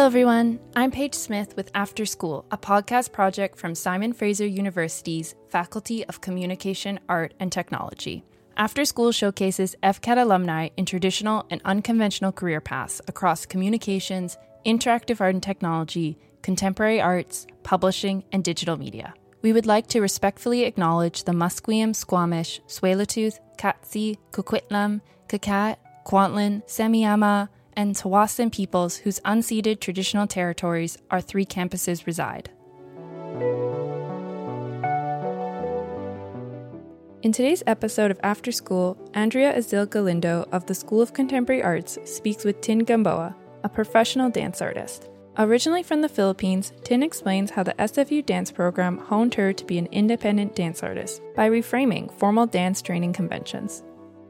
Hello, everyone. I'm Paige Smith with After School, a podcast project from Simon Fraser University's Faculty of Communication, Art, and Technology. After School showcases FCAT alumni in traditional and unconventional career paths across communications, interactive art and technology, contemporary arts, publishing, and digital media. We would like to respectfully acknowledge the Musqueam, Squamish, Tsleil-Waututh, Katzie, Kwikwetlem, Qayqayt, Kwantlen, Semiahmoo, and Tsawwassen peoples whose unceded traditional territories our three campuses reside. In today's episode of After School, Andrea Isea Galindo of the School of Contemporary Arts speaks with Tin Gamboa, a professional dance artist. Originally from the Philippines, Tin explains how the SFU dance program honed her to be an independent dance artist by reframing formal dance training conventions.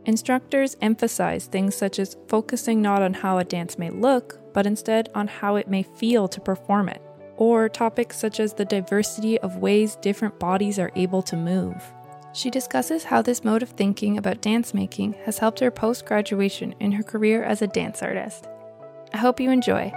Instructors emphasize things such as focusing not on how a dance may look, but instead on how it may feel to perform it, or topics such as the diversity of ways different bodies are able to move. She discusses how this mode of thinking about dance making has helped her post graduation in her career as a dance artist. I hope you enjoy.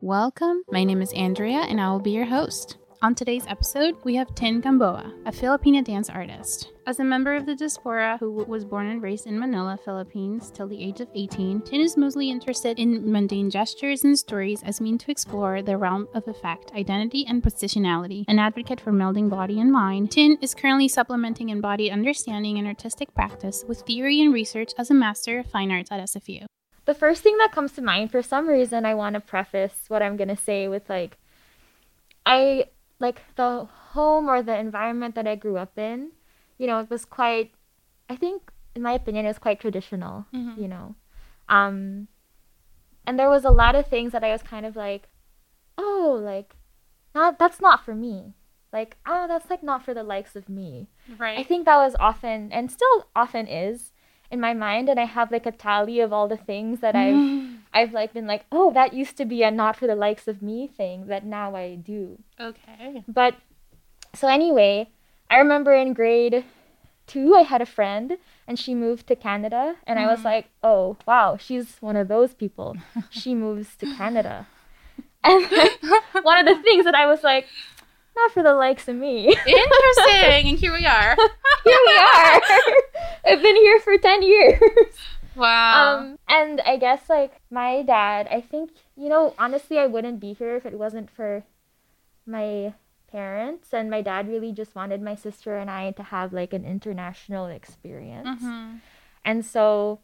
Welcome. My name is Andrea, and I will be your host. On today's episode, we have Tin Gamboa, a Filipina dance artist. As a member of the diaspora who was born and raised in Manila, Philippines, till the age of 18, Tin is mostly interested in mundane gestures and stories as mean to explore the realm of effect, identity, and positionality. An advocate for melding body and mind, Tin is currently supplementing embodied understanding and artistic practice with theory and research as a Master of Fine Arts at SFU. The first thing that comes to mind, for some reason, I want to preface what I'm going to say with like, I like the home or the environment that I grew up in, you know, it was quite I think in my opinion it was quite traditional, mm-hmm. you know. Um and there was a lot of things that I was kind of like, oh, like not that's not for me. Like, oh, that's like not for the likes of me. Right. I think that was often and still often is in my mind and I have like a tally of all the things that I've I've like been like, "Oh, that used to be a not for the likes of me thing that now I do." Okay. But so anyway, I remember in grade 2 I had a friend and she moved to Canada and mm. I was mm-hmm. like, "Oh, wow, she's one of those people. she moves to Canada." And one of the things that I was like, not for the likes of me. Interesting. and here we are. here we are. I've been here for 10 years. Wow. Um, and I guess like my dad, I think, you know, honestly, I wouldn't be here if it wasn't for my parents. And my dad really just wanted my sister and I to have like an international experience. Mm-hmm. And so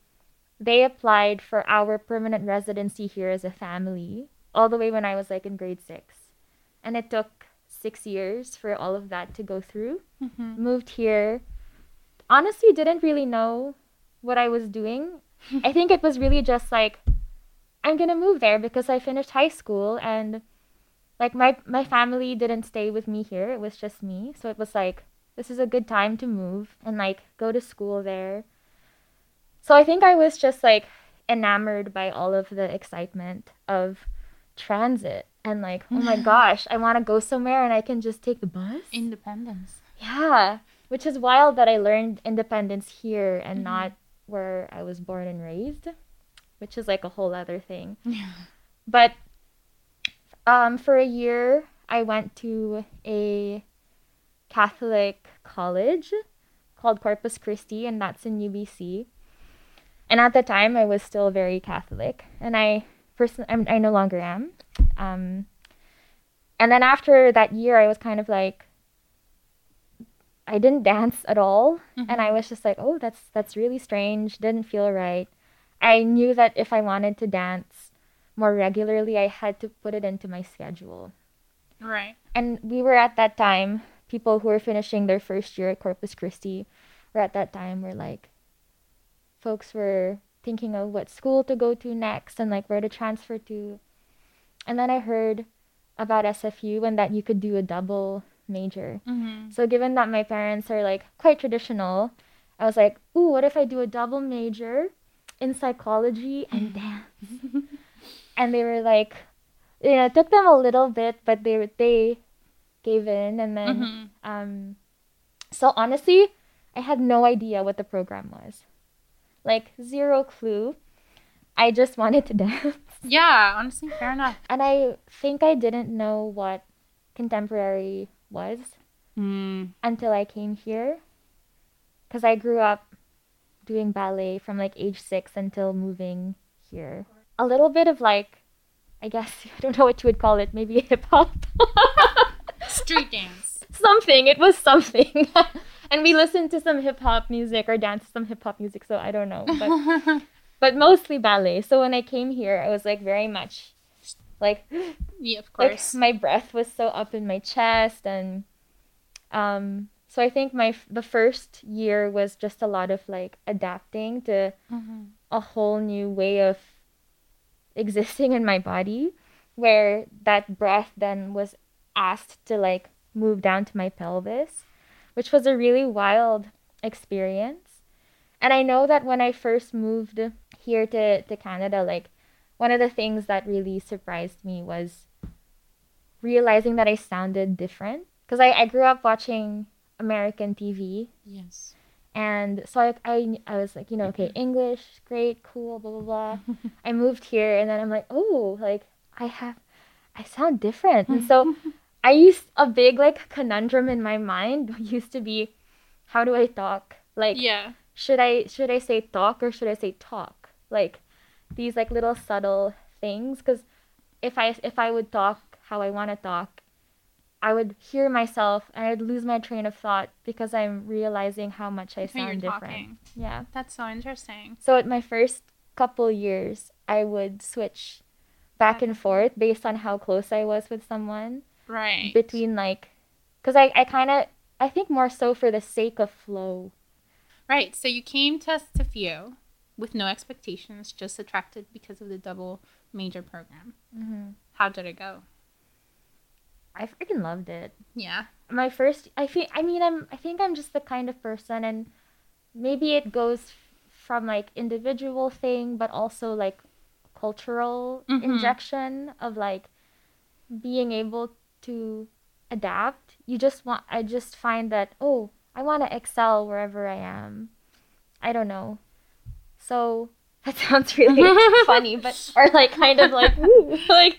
they applied for our permanent residency here as a family all the way when I was like in grade six. And it took six years for all of that to go through. Mm-hmm. Moved here. Honestly, didn't really know what I was doing. I think it was really just like, I'm gonna move there because I finished high school and like my my family didn't stay with me here. It was just me. So it was like this is a good time to move and like go to school there. So I think I was just like enamored by all of the excitement of transit and like, oh my gosh, I want to go somewhere and I can just take the bus. Independence. Yeah, which is wild that I learned independence here and mm-hmm. not where I was born and raised, which is like a whole other thing. Yeah. But um, for a year, I went to a Catholic college called Corpus Christi, and that's in UBC. And at the time, I was still very Catholic, and I person I no longer am. Um, and then after that year, I was kind of like, I didn't dance at all, mm-hmm. and I was just like, oh, that's that's really strange. Didn't feel right. I knew that if I wanted to dance more regularly, I had to put it into my schedule. Right. And we were at that time, people who were finishing their first year at Corpus Christi were at that time were like, folks were thinking of what school to go to next and like where to transfer to. And then I heard about SFU and that you could do a double major. Mm-hmm. So given that my parents are like quite traditional, I was like, "Ooh, what if I do a double major in psychology and dance?" and they were like, you know, it took them a little bit, but they they gave in and then mm-hmm. um so honestly, I had no idea what the program was. like zero clue. I just wanted to dance. Yeah, honestly, fair enough. And I think I didn't know what contemporary was Mm. until I came here. Because I grew up doing ballet from like age six until moving here. A little bit of like, I guess, I don't know what you would call it, maybe hip hop. Street dance. something. It was something. and we listened to some hip hop music or danced some hip hop music, so I don't know. But but mostly ballet. So when I came here, I was like very much like yeah, of like course. my breath was so up in my chest and um so I think my f- the first year was just a lot of like adapting to Mhm. a whole new way of existing in my body where that breath then was asked to like move down to my pelvis which was a really wild experience and i know that when i first moved here to, to canada like one of the things that really surprised me was realizing that i sounded different because I, I grew up watching american tv Yes. and so I, I, I was like, you know, okay, English, great, cool, blah, blah, blah. I moved here and then I'm like, oh, like I have, I sound different. And so I used a big like conundrum in my mind used to be, how do I talk? Like, Yeah. should I, should I say talk or should I say talk? Like these like little subtle things. Cause if I, if I would talk how I want to talk, I would hear myself and I'd lose my train of thought because I'm realizing how much I sound different. talking. Yeah. That's so interesting. So at my first couple years, I would switch back and forth based on how close I was with someone Right. between like cuz I I kind of I think more so for the sake of flow. Right. So you came to SFU with no expectations, just attracted because of the double major program. hmm How did it go? I freaking loved it. Yeah. My first I think I mean I'm I think I'm just the kind of person and maybe it goes from like individual thing but also like cultural Mhm. injection of like being able to adapt. You just want I just find that oh, I want to excel wherever I am. I don't know. So that sounds really funny, but or like kind of like woo, like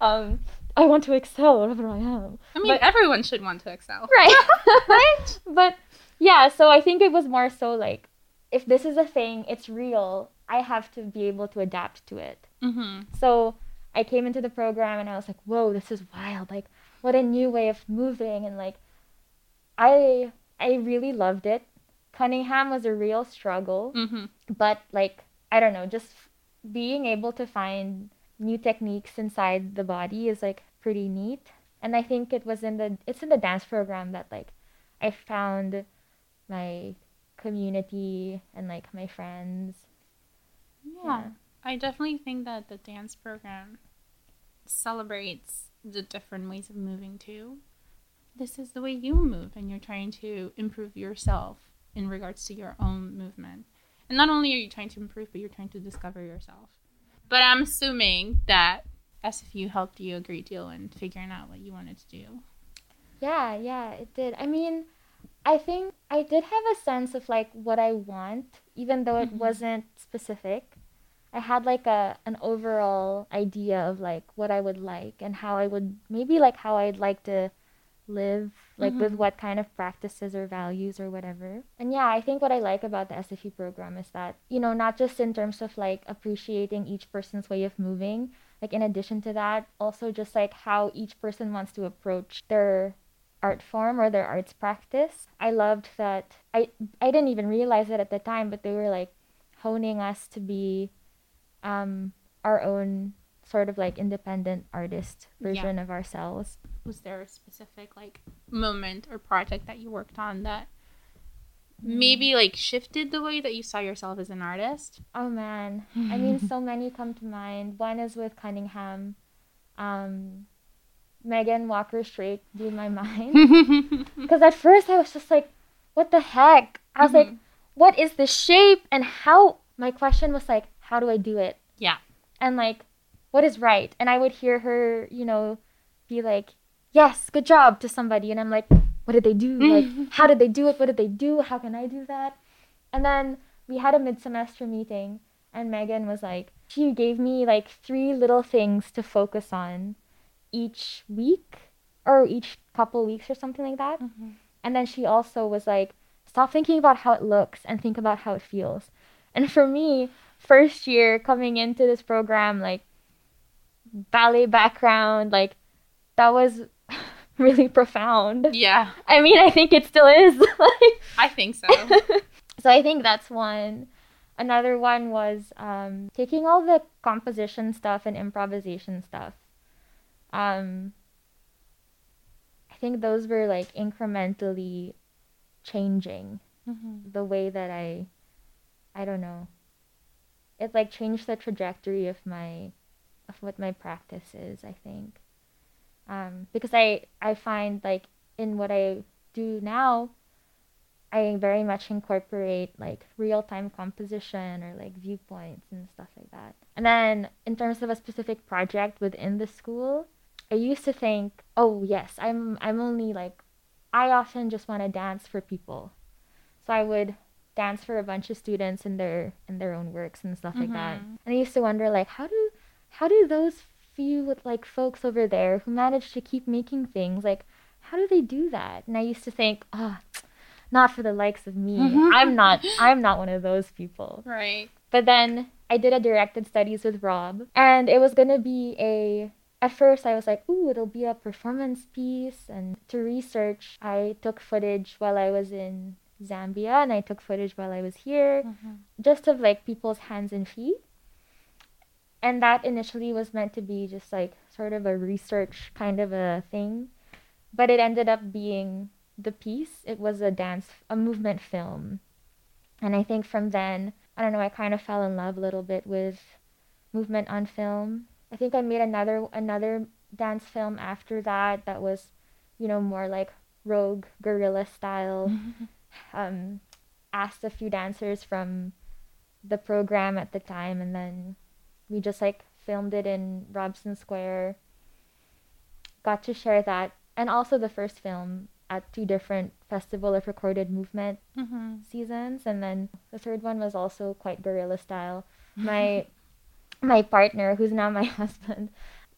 um I want to excel wherever I am. I mean, But- everyone should want to excel. Right. right? But yeah, so I think it was more so like if this is a thing, it's real, I have to be able to adapt to it. Mm-hmm. So I came into the program and I was like, whoa, this is wild. Like, what a new way of moving. And like, I I really loved it. Cunningham was a real struggle, Mm-hmm. but like, I don't know, just being able to find new techniques inside the body is like pretty neat. And I think it was in the it's in the dance program that like I found my community and like my friends. Yeah. I definitely think that the dance program celebrates the different ways of moving too. This is the way you move, and you're trying to improve yourself in regards to your own movement. And not only are you trying to improve, but you're trying to discover yourself. But I'm assuming that SFU helped you a great deal in figuring out what you wanted to do. Yeah, yeah, it did. I mean, I think I did have a sense of like what I want, even though it Mhm. wasn't specific. I had like a an overall idea of like what I would like and how I would maybe like how I'd like to live, like with Mhm. what kind of practices or values or whatever. And yeah, I think what I like about the SFU program is that, you know, not just in terms of like appreciating each person's way of moving, like in addition to that, also just like how each person wants to approach their art form or their arts practice. I loved that I I didn't even realize it at the time, but they were like honing us to be um our own sort of like independent artist Yeah. version of ourselves. Was there a specific like moment or project that you worked on that maybe like shifted the way that you saw yourself as an artist? Oh man. I mean so many come to mind. One is with Cunningham. Um Megan Walker Straight blew my mind. Because at first I was just like, what the heck? I was like, Mhm. what is the shape and how? My question was like, how do I do it? Yeah. And like, what is right? And I would hear her, you know, be like, yes, good job to somebody. And I'm like, what did they do? Like, how did they do it? What did they do? How can I do that? And then we had a mid semester meeting, and Megan was like, she gave me like three little things to focus on each week or each couple weeks or something like that. Mm-hmm. And then she also was like, stop thinking about how it looks and think about how it feels. And for me, first year coming into this program, like ballet background, like that was really profound. Yeah, I mean, I think it still is. like, I think so. so I think that's one. Another one was um, taking all the composition stuff and improvisation stuff. Um, I think those were like incrementally changing mm-hmm. the way that I, I don't know. It like changed the trajectory of my, of what my practice is. I think, um, because I I find like in what I do now, I very much incorporate like real time composition or like viewpoints and stuff like that. And then in terms of a specific project within the school, I used to think, oh yes, I'm I'm only like I often just want to dance for people. So I would dance for a bunch of students in their in their own works and stuff like that. Mhm. And I used to wonder like how do how do those few like folks over there who manage to keep making things like how do they do that? And I used to think, oh, not for the likes of me. Mhm. I'm not I'm not one of those people. Right. But then I did a directed studies with Rob, and it was gonna be a. At first, I was like, "Ooh, it'll be a performance piece." And to research, I took footage while I was in Zambia, and I took footage while I was here, Mm-hmm. just of like people's hands and feet. And that initially was meant to be just like sort of a research kind of a thing, but it ended up being the piece. It was a dance, a movement film, and I think from then I don't know, I kind of fell in love a little bit with movement on film. I think I made another another dance film after that that was, you know, more like rogue guerrilla style. Um, asked a few dancers from the program at the time, and then we just like filmed it in Robson Square. Got to share that, and also the first film at two different festival of recorded movement Mm-hmm. seasons and then the third one was also quite guerrilla style my my partner who's now my husband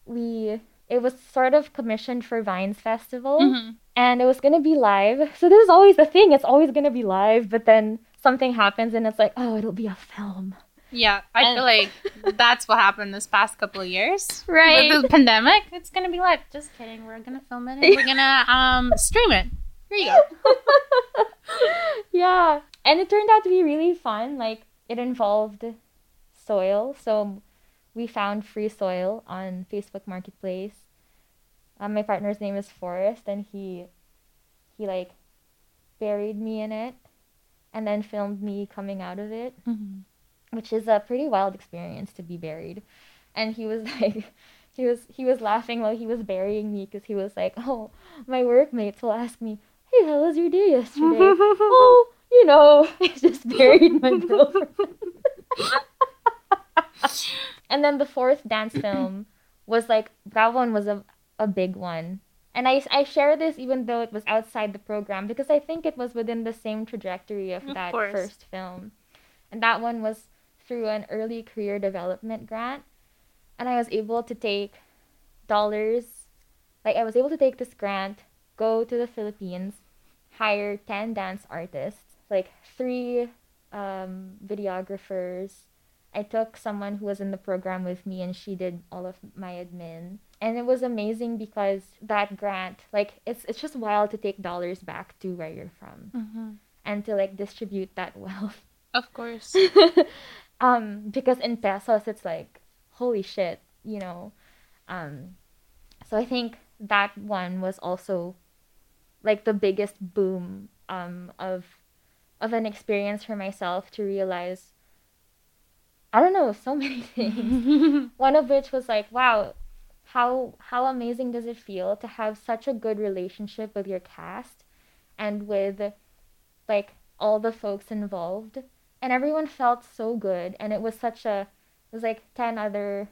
we it was sort of commissioned for vines festival Mm-hmm. and it was going to be live so this is always the thing it's always going to be live but then something happens and it's like oh it'll be a film Yeah, I And- feel like that's what happened this past couple of years. Right. With the pandemic, it's gonna be live. Just kidding. We're gonna film it and we're gonna um stream it. Here you go. yeah. And it turned out to be really fun. Like it involved soil. So we found free soil on Facebook Marketplace. Um, my partner's name is Forrest and he he like buried me in it and then filmed me coming out of it, Mm-hmm. Which is a pretty wild experience to be buried. And he was like he was he was laughing while he was burying me because he was like, "Oh, my workmates will ask me, "Hey, how was your day yesterday?" oh, you know, I just buried my girlfriend. and then the fourth dance film was like that one was a a big one. And I, I share this even though it was outside the program because I think it was within the same trajectory of, Of that course. first film. And that one was through an early career development grant. And I was able to take dollars, like, I was able to take this grant, go to the Philippines, hire 10 dance artists, like, three um, videographers. I took someone who was in the program with me and she did all of my admin. And it was amazing because that grant, like it's it's just wild to take dollars back to where you're from Mm-hmm. and to like distribute that wealth. Of course. um because in pesos it's like holy shit, you know. Um so I think that one was also like the biggest boom um of of an experience for myself to realize I don't know, so many things. One of which was like, wow, how how amazing does it feel to have such a good relationship with your cast and with like all the folks involved and everyone felt so good and it was such a it was like 10 other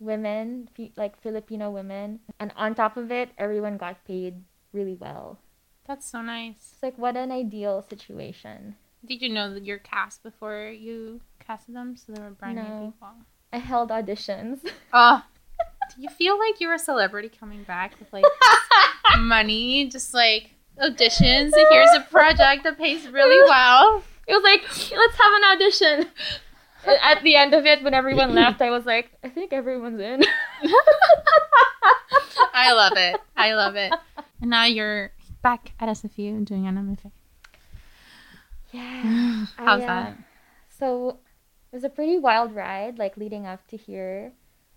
women like filipino women and on top of it everyone got paid really well That's so nice. it's like what an ideal situation Did you know that your cast before you casted them? So they were brand new No. people. I held auditions. Oh, do you feel like you're a celebrity coming back with like money, just like auditions? Here's a project that pays really well. It was like, let's have an audition. At the end of it, when everyone left, I was like, I think everyone's in. I love it. I love it. And now you're back at SFU doing NMFA. Yeah. How's I, uh, that? So it was a pretty wild ride, like leading up to here.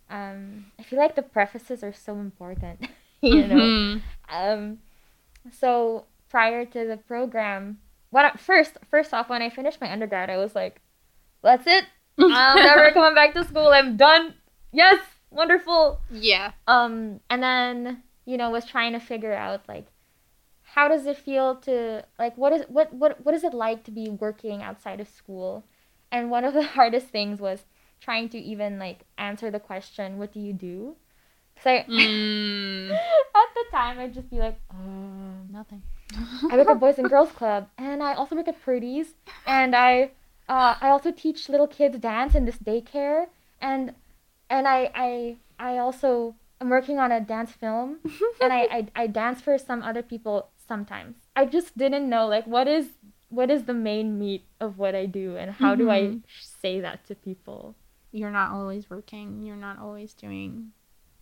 Um, I feel like the prefaces are so important, you know. Mhm. Um, so prior to the program, when I, first first off, when I finished my undergrad, I was like, "That's it. I'm never coming back to school. I'm done. Yes, wonderful." yeah. um and then you know was trying to figure out like how does it feel to like what is what what what is it like to be working outside of school and one of the hardest things was trying to even like answer the question what do you do so I, Mm, at the time i'd just be like um, nothing. I work at boys and girls club and i also work at purdy's and i uh, i also teach little kids dance in this daycare and and i i i also am working on a dance film and I, I I dance for some other people sometimes. I just didn't know like what is what is the main meat of what I do and how do I Mhm. say that to people? You're not always working. You're not always doing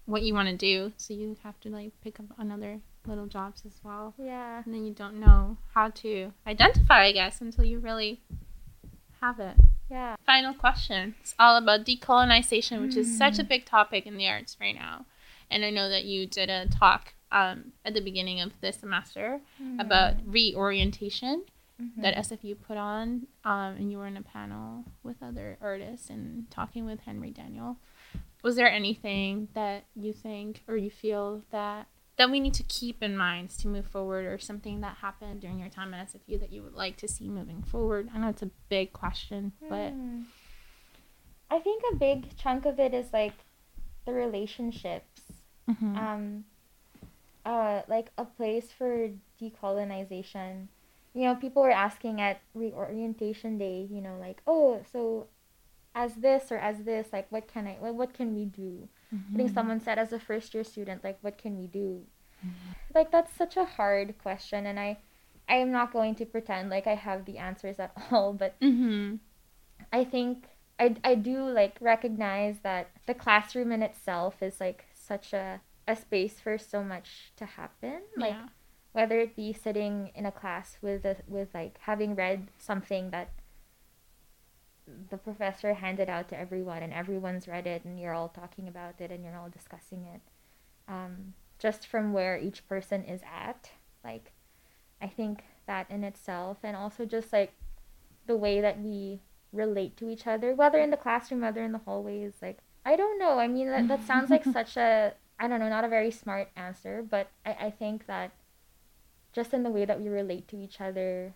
what you want to do. So you have to like pick up another little jobs as well. Yeah. And then you don't know how to identify, I guess, until you really have it. Yeah. Final question. It's all about decolonization, which is such a big topic in the arts right now. And I know that you did a talk um, at the beginning of this semester about reorientation Mm-hmm. that SFU put on, um, and you were in a panel with other artists and talking with Henry Daniel. Was there anything that you think or you feel that that we need to keep in mind to move forward, or something that happened during your time at SFU that you would like to see moving forward? I know it's a big question, but Hmm. I think a big chunk of it is like the relationships. Mhm. um uh like a place for decolonization you know people were asking at reorientation day you know like oh so as this or as this like what can i what, what can we do i think someone said as a first year student like what can we do like that's such a hard question and i i am not going to pretend like i have the answers at all but Mhm. I think I, I do like recognize that the classroom in itself is like such a, a space for so much to happen. Like yeah. whether it be sitting in a class with a, with like having read something that the professor handed out to everyone and everyone's read it and you're all talking about it and you're all discussing it. Um, just from where each person is at. Like I think that in itself and also just like the way that we relate to each other, whether in the classroom, whether in the hallways. Like, I don't know. I mean, that, that sounds like such a, I don't know, not a very smart answer, but I, I think that just in the way that we relate to each other,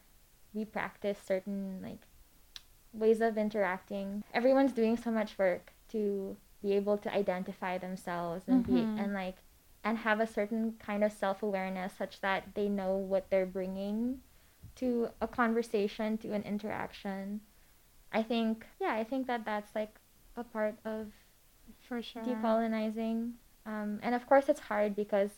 we practice certain, like, ways of interacting. Everyone's doing so much work to be able to identify themselves and be, Mhm. and like, and have a certain kind of self awareness such that they know what they're bringing to a conversation, to an interaction. I think, yeah, I think that that's like a part of For sure. decolonizing. Um, and of course, it's hard because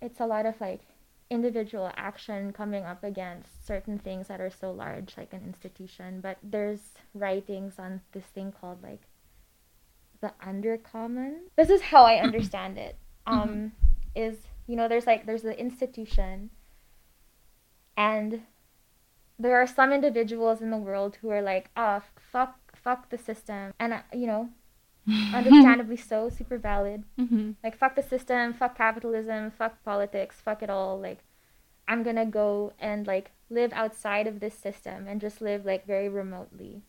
it's a lot of like individual action coming up against certain things that are so large, like an institution. But there's writings on this thing called like the undercommon. This is how I understand it. Um, is you know, there's like there's the institution, and there are some individuals in the world who are like, oh, fuck, fuck the system, and uh, you know, understandably so, super valid. hmm Like, fuck the system, fuck capitalism, fuck politics, fuck it all. Like, I'm gonna go and like live outside of this system and just live like very remotely.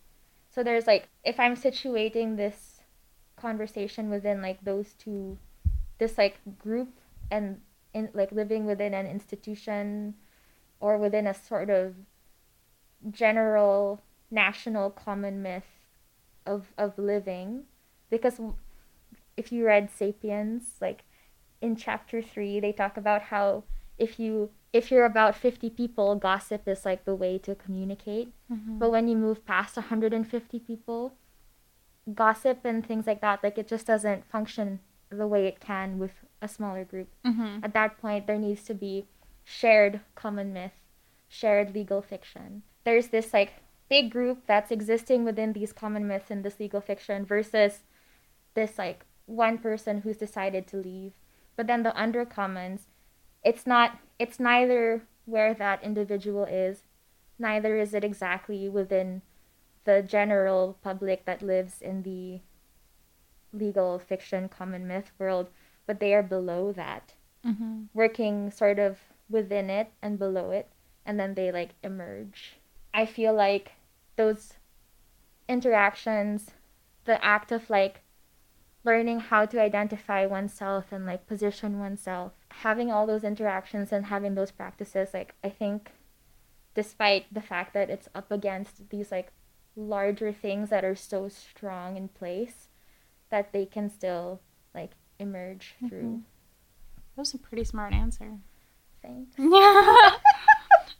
So there's like, if I'm situating this conversation within like those two, this like group and in like living within an institution or within a sort of general national common myth of of living because if you read sapiens like in chapter 3 they talk about how if you if you're about 50 people, gossip is like the way to communicate. Mm-hmm. But when you move past 150 people, gossip and things like that, like it just doesn't function the way it can with a smaller group. Mm-hmm. At that point, there needs to be shared common myth, shared legal fiction. There's this like big group that's existing within these common myths and this legal fiction versus this like one person who's decided to leave. But then the undercommons, it's not it's neither where that individual is, neither is it exactly within the general public that lives in the legal fiction common myth world, but they are below that, Mm-hmm. working sort of within it and below it, and then they like emerge. I feel like those interactions, the act of like learning how to identify oneself and like position oneself, having all those interactions and having those practices, like I think despite the fact that it's up against these like larger things that are so strong in place that they can still like emerge mm-hmm. through That was a pretty smart answer. things. Yeah.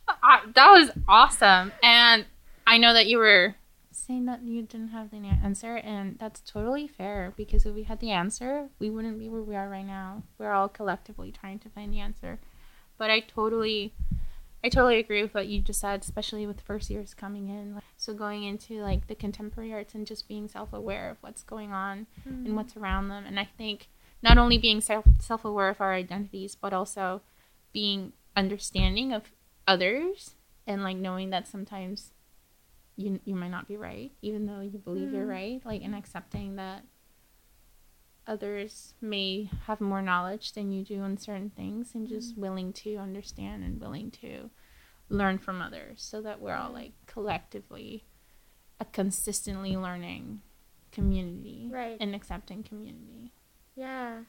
I, that was awesome. And I know that you were saying that you didn't have the answer, and that's totally fair because if we had the answer, we wouldn't be where we are right now. We're all collectively trying to find the answer. But I totally. I totally agree with what you just said, especially with first years coming in. So going into like the contemporary arts and just being self-aware of what's going on and mm-hmm. what's around them. And I think not only being self self aware of our identities, but also being understanding of others and like knowing that sometimes you you might not be right, even though you believe you're Mm. right. Like and accepting that others may have more knowledge than you do on certain things and just willing to understand and willing to learn from others so that we're all like collectively a consistently learning community Right. and accepting community. Yeah,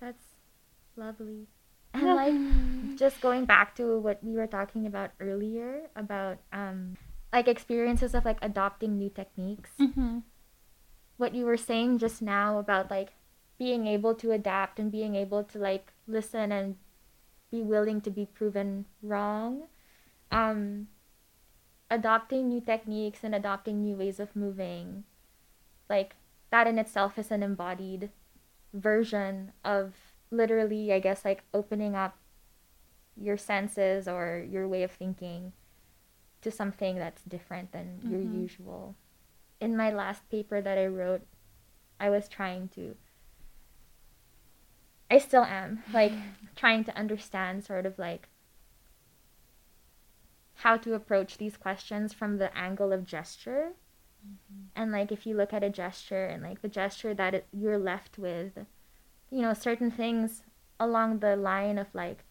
that's lovely. And like just going back to what we were talking about earlier about um like experiences of like adopting new techniques. Mm-hmm. What you were saying just now about like being able to adapt and being able to like listen and be willing to be proven wrong. Um adopting new techniques and adopting new ways of moving like that in itself is an embodied version of literally i guess like opening up your senses or your way of thinking to something that's different than your Mhm. usual. In my last paper that i wrote i was trying to i still am like trying to understand sort of like how to approach these questions from the angle of gesture. And like if you look at a gesture and like the gesture that it, you're left with you know certain things along the line of like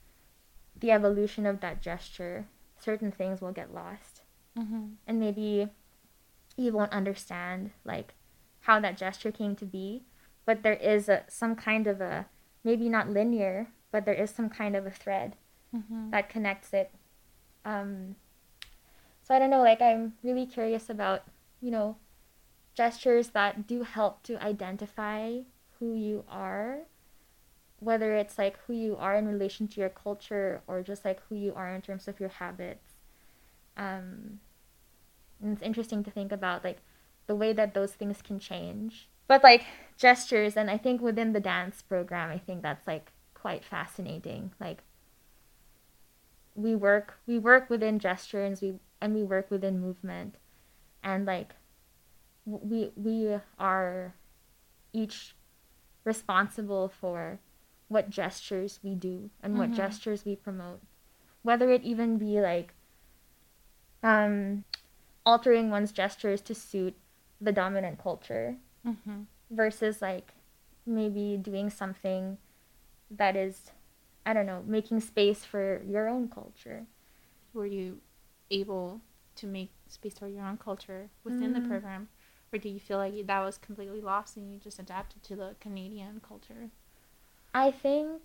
the evolution of that gesture certain things will get lost Mm-hmm. and maybe you won't understand like how that gesture came to be but there is a, some kind of a maybe not linear but there is some kind of a thread Mm-hmm. that connects it. Um, so I don't know, like I'm really curious about, you know, gestures that do help to identify who you are, whether it's like who you are in relation to your culture or just like who you are in terms of your habits. Um, and it's interesting to think about like the way that those things can change. But like gestures, and I think within the dance program, I think that's like quite fascinating. Like we work we work within gestures we and we work within movement and like we we are each responsible for what gestures we do and what Mhm. gestures we promote whether it even be like um altering one's gestures to suit the dominant culture Mm-hmm. versus like maybe doing something that is I don't know, making space for your own culture. Were you able to make space for your own culture within the Mm. program, or do you feel like that was completely lost and you just adapted to the Canadian culture? I think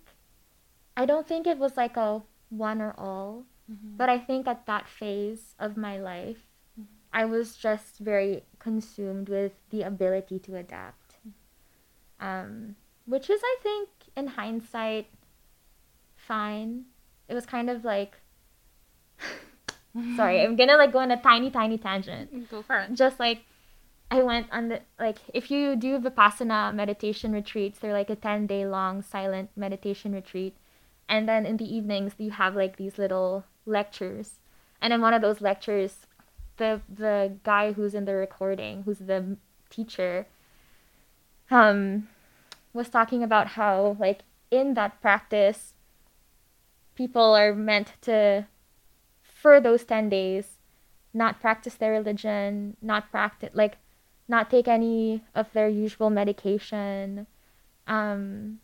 I don't think it was like a one or all, Mm-hmm. but I think at that phase of my life, Mhm. I was just very consumed with the ability to adapt. Um, which is I think in hindsight fine. it was kind of like sorry, I'm gonna like go on a tiny, tiny tangent. Go for it. Just like I went on the like if you do Vipassana meditation retreats, they're like a ten day long silent meditation retreat. And then in the evenings you have like these little lectures. And in one of those lectures, the the guy who's in the recording, who's the teacher, um, was talking about how like in that practice, people are meant to, for those ten days, not practice their religion, not practice like, not take any of their usual medication, um.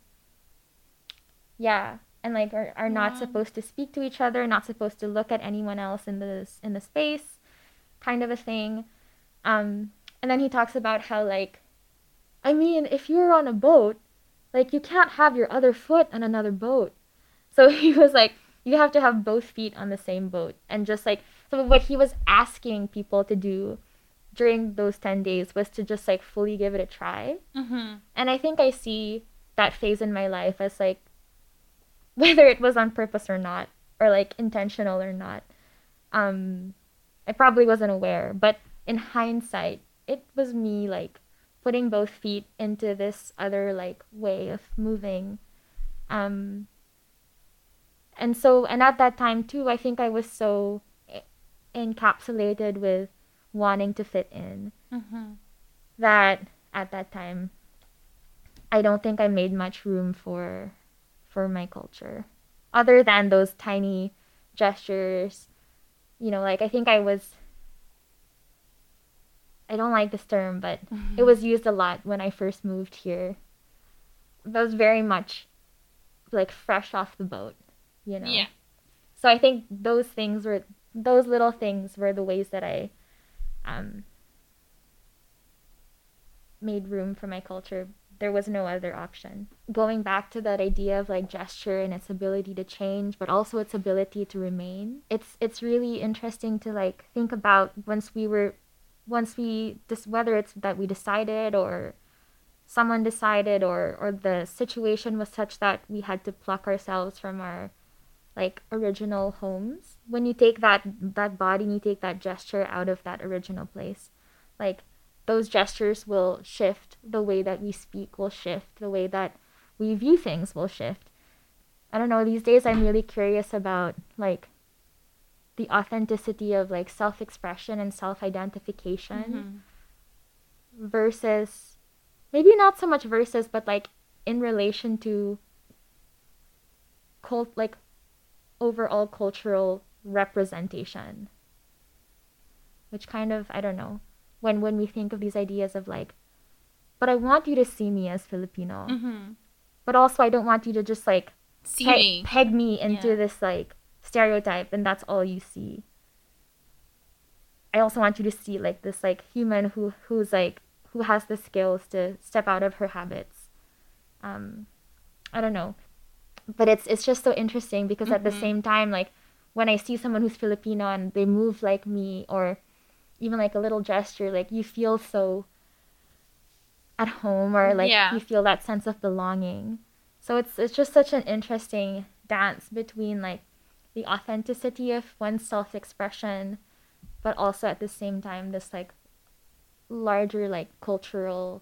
Yeah, and like are, are not supposed to speak to each other, not supposed to look at anyone else in the in the space, kind of a thing. Um, and then he talks about how like, I mean, if you're on a boat, like you can't have your other foot on another boat. So he was like, you have to have both feet on the same boat, and just like so, what he was asking people to do during those ten days was to just like fully give it a try. Mm-hmm. And I think I see that phase in my life as like whether it was on purpose or not, or like intentional or not. Um I probably wasn't aware, but in hindsight, it was me like putting both feet into this other like way of moving. Um and so and at that time too, I think I was so encapsulated with wanting to fit in. Mm-hmm. that at that time I don't think I made much room for for my culture. Other than those tiny gestures you know like I think I was I don't like this term but it was used a lot when I first moved here. That was very much like fresh off the boat you know? Yeah. so I think those things were those little things were the ways that I um made room for my culture. There was no other option. Going back to that idea of like gesture and its ability to change, but also its ability to remain. It's it's really interesting to like think about once we were once we just whether it's that we decided or someone decided or or the situation was such that we had to pluck ourselves from our like original homes. When you take that that body and you take that gesture out of that original place like those gestures will shift. The way that we speak will shift. The way that we view things will shift. I don't know these days i'm really curious about like the authenticity of like self-expression and self-identification Mm-hmm. versus maybe not so much versus but like in relation to cult like overall cultural representation which kind of i don't know when when we think of these ideas of like but i want you to see me as filipino Mm-hmm. but also i don't want you to just like See pe- me. peg me into Yeah. this like stereotype and that's all you see i also want you to see like this like human who who's like who has the skills to step out of her habits um i don't know but it's it's just so interesting because at the Mhm. same time like when i see someone who's filipino and they move like me or even like a little gesture like you feel so at home or like Yeah. you feel that sense of belonging so it's it's just such an interesting dance between like the authenticity of one's self-expression but also at the same time this like larger like cultural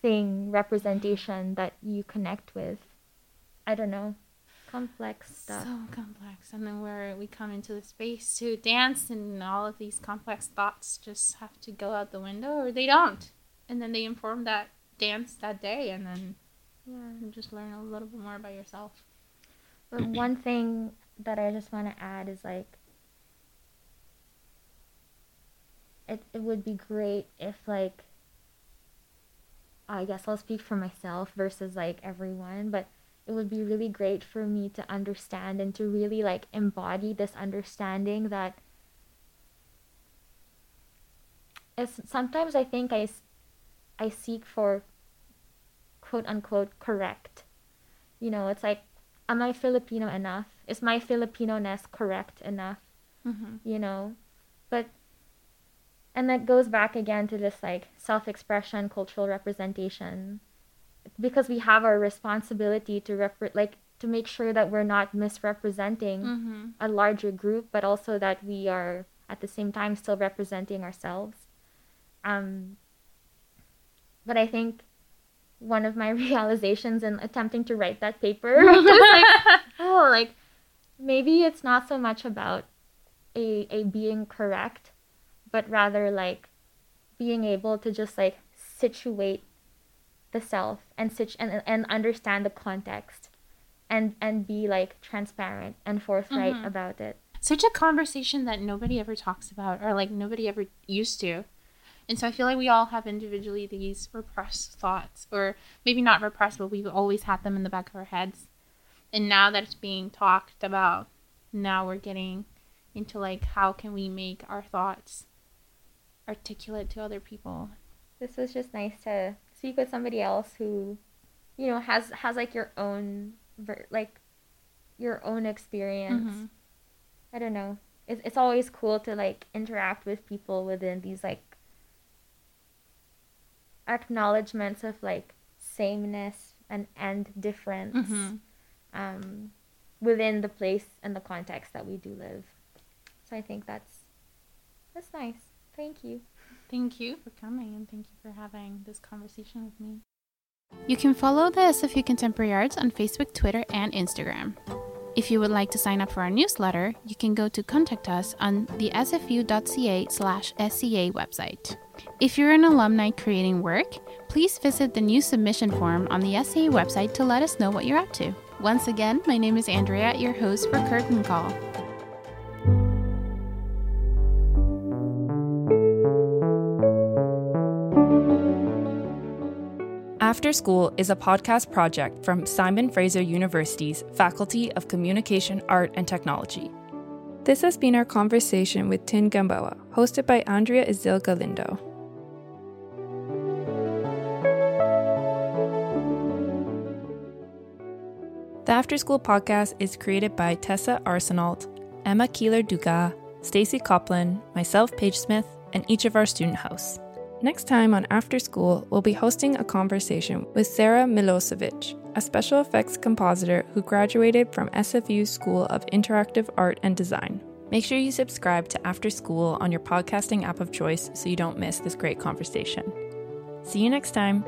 thing representation that you connect with i don't know complex stuff So complex. And then where we come into the space to dance and all of these complex thoughts just have to go out the window or they don't. And then they inform that dance that day and then yeah you just learn a little bit more about yourself. But one thing that I just want to add is like, it, it would be great if, like, I guess I'll speak for myself versus like everyone, but it would be really great for me to understand and to really like embody this understanding that it's, sometimes I think I, I seek for quote unquote correct. You know, it's like am I Filipino enough? Is my Filipino ness correct enough? Mm-hmm. You know? But and that goes back again to this like self-expression, cultural representation. Because we have our responsibility to rep- like to make sure that we're not misrepresenting Mm-hmm. a larger group, but also that we are at the same time still representing ourselves. Um, but I think one of my realizations in attempting to write that paper was like, oh, like maybe it's not so much about a a being correct, but rather like being able to just like situate the self and situ- and and understand the context and and be like transparent and forthright Mhm. about it. Such a conversation that nobody ever talks about, or like nobody ever used to. And so I feel like we all have individually these repressed thoughts, or maybe not repressed, but we've always had them in the back of our heads. And now that it's being talked about, now we're getting into like how can we make our thoughts articulate to other people. This was just nice to speak with somebody else who, you know, has has like your own ver- like your own experience. Mhm. I don't know. It's it's always cool to like interact with people within these like acknowledgments of like sameness and and difference Mhm. um, within the place and the context that we do live. So I think that's that's nice. Thank you. Thank you for coming and thank you for having this conversation with me. You can follow the SFU Contemporary Arts on Facebook, Twitter, and Instagram. If you would like to sign up for our newsletter, you can go to contact us on the sfu.ca slash SCA website. If you're an alumni creating work, please visit the new submission form on the SCA website to let us know what you're up to. Once again, my name is Andrea, your host for Curtain Call. After School is a podcast project from Simon Fraser University's Faculty of Communication, Art, and Technology. This has been our conversation with Tin Gamboa, hosted by Andrea Isea Galindo. The After School podcast is created by Tessa Arsenault, Emma Keeler Dugas, Stacy Copland, myself, Paige Smith, and each of our student hosts. Next time on After School, we'll be hosting a conversation with Sarah Milosevic, a special effects compositor who graduated from SFU's School of Interactive Art and Design. Make sure you subscribe to After School on your podcasting app of choice so you don't miss this great conversation. See you next time.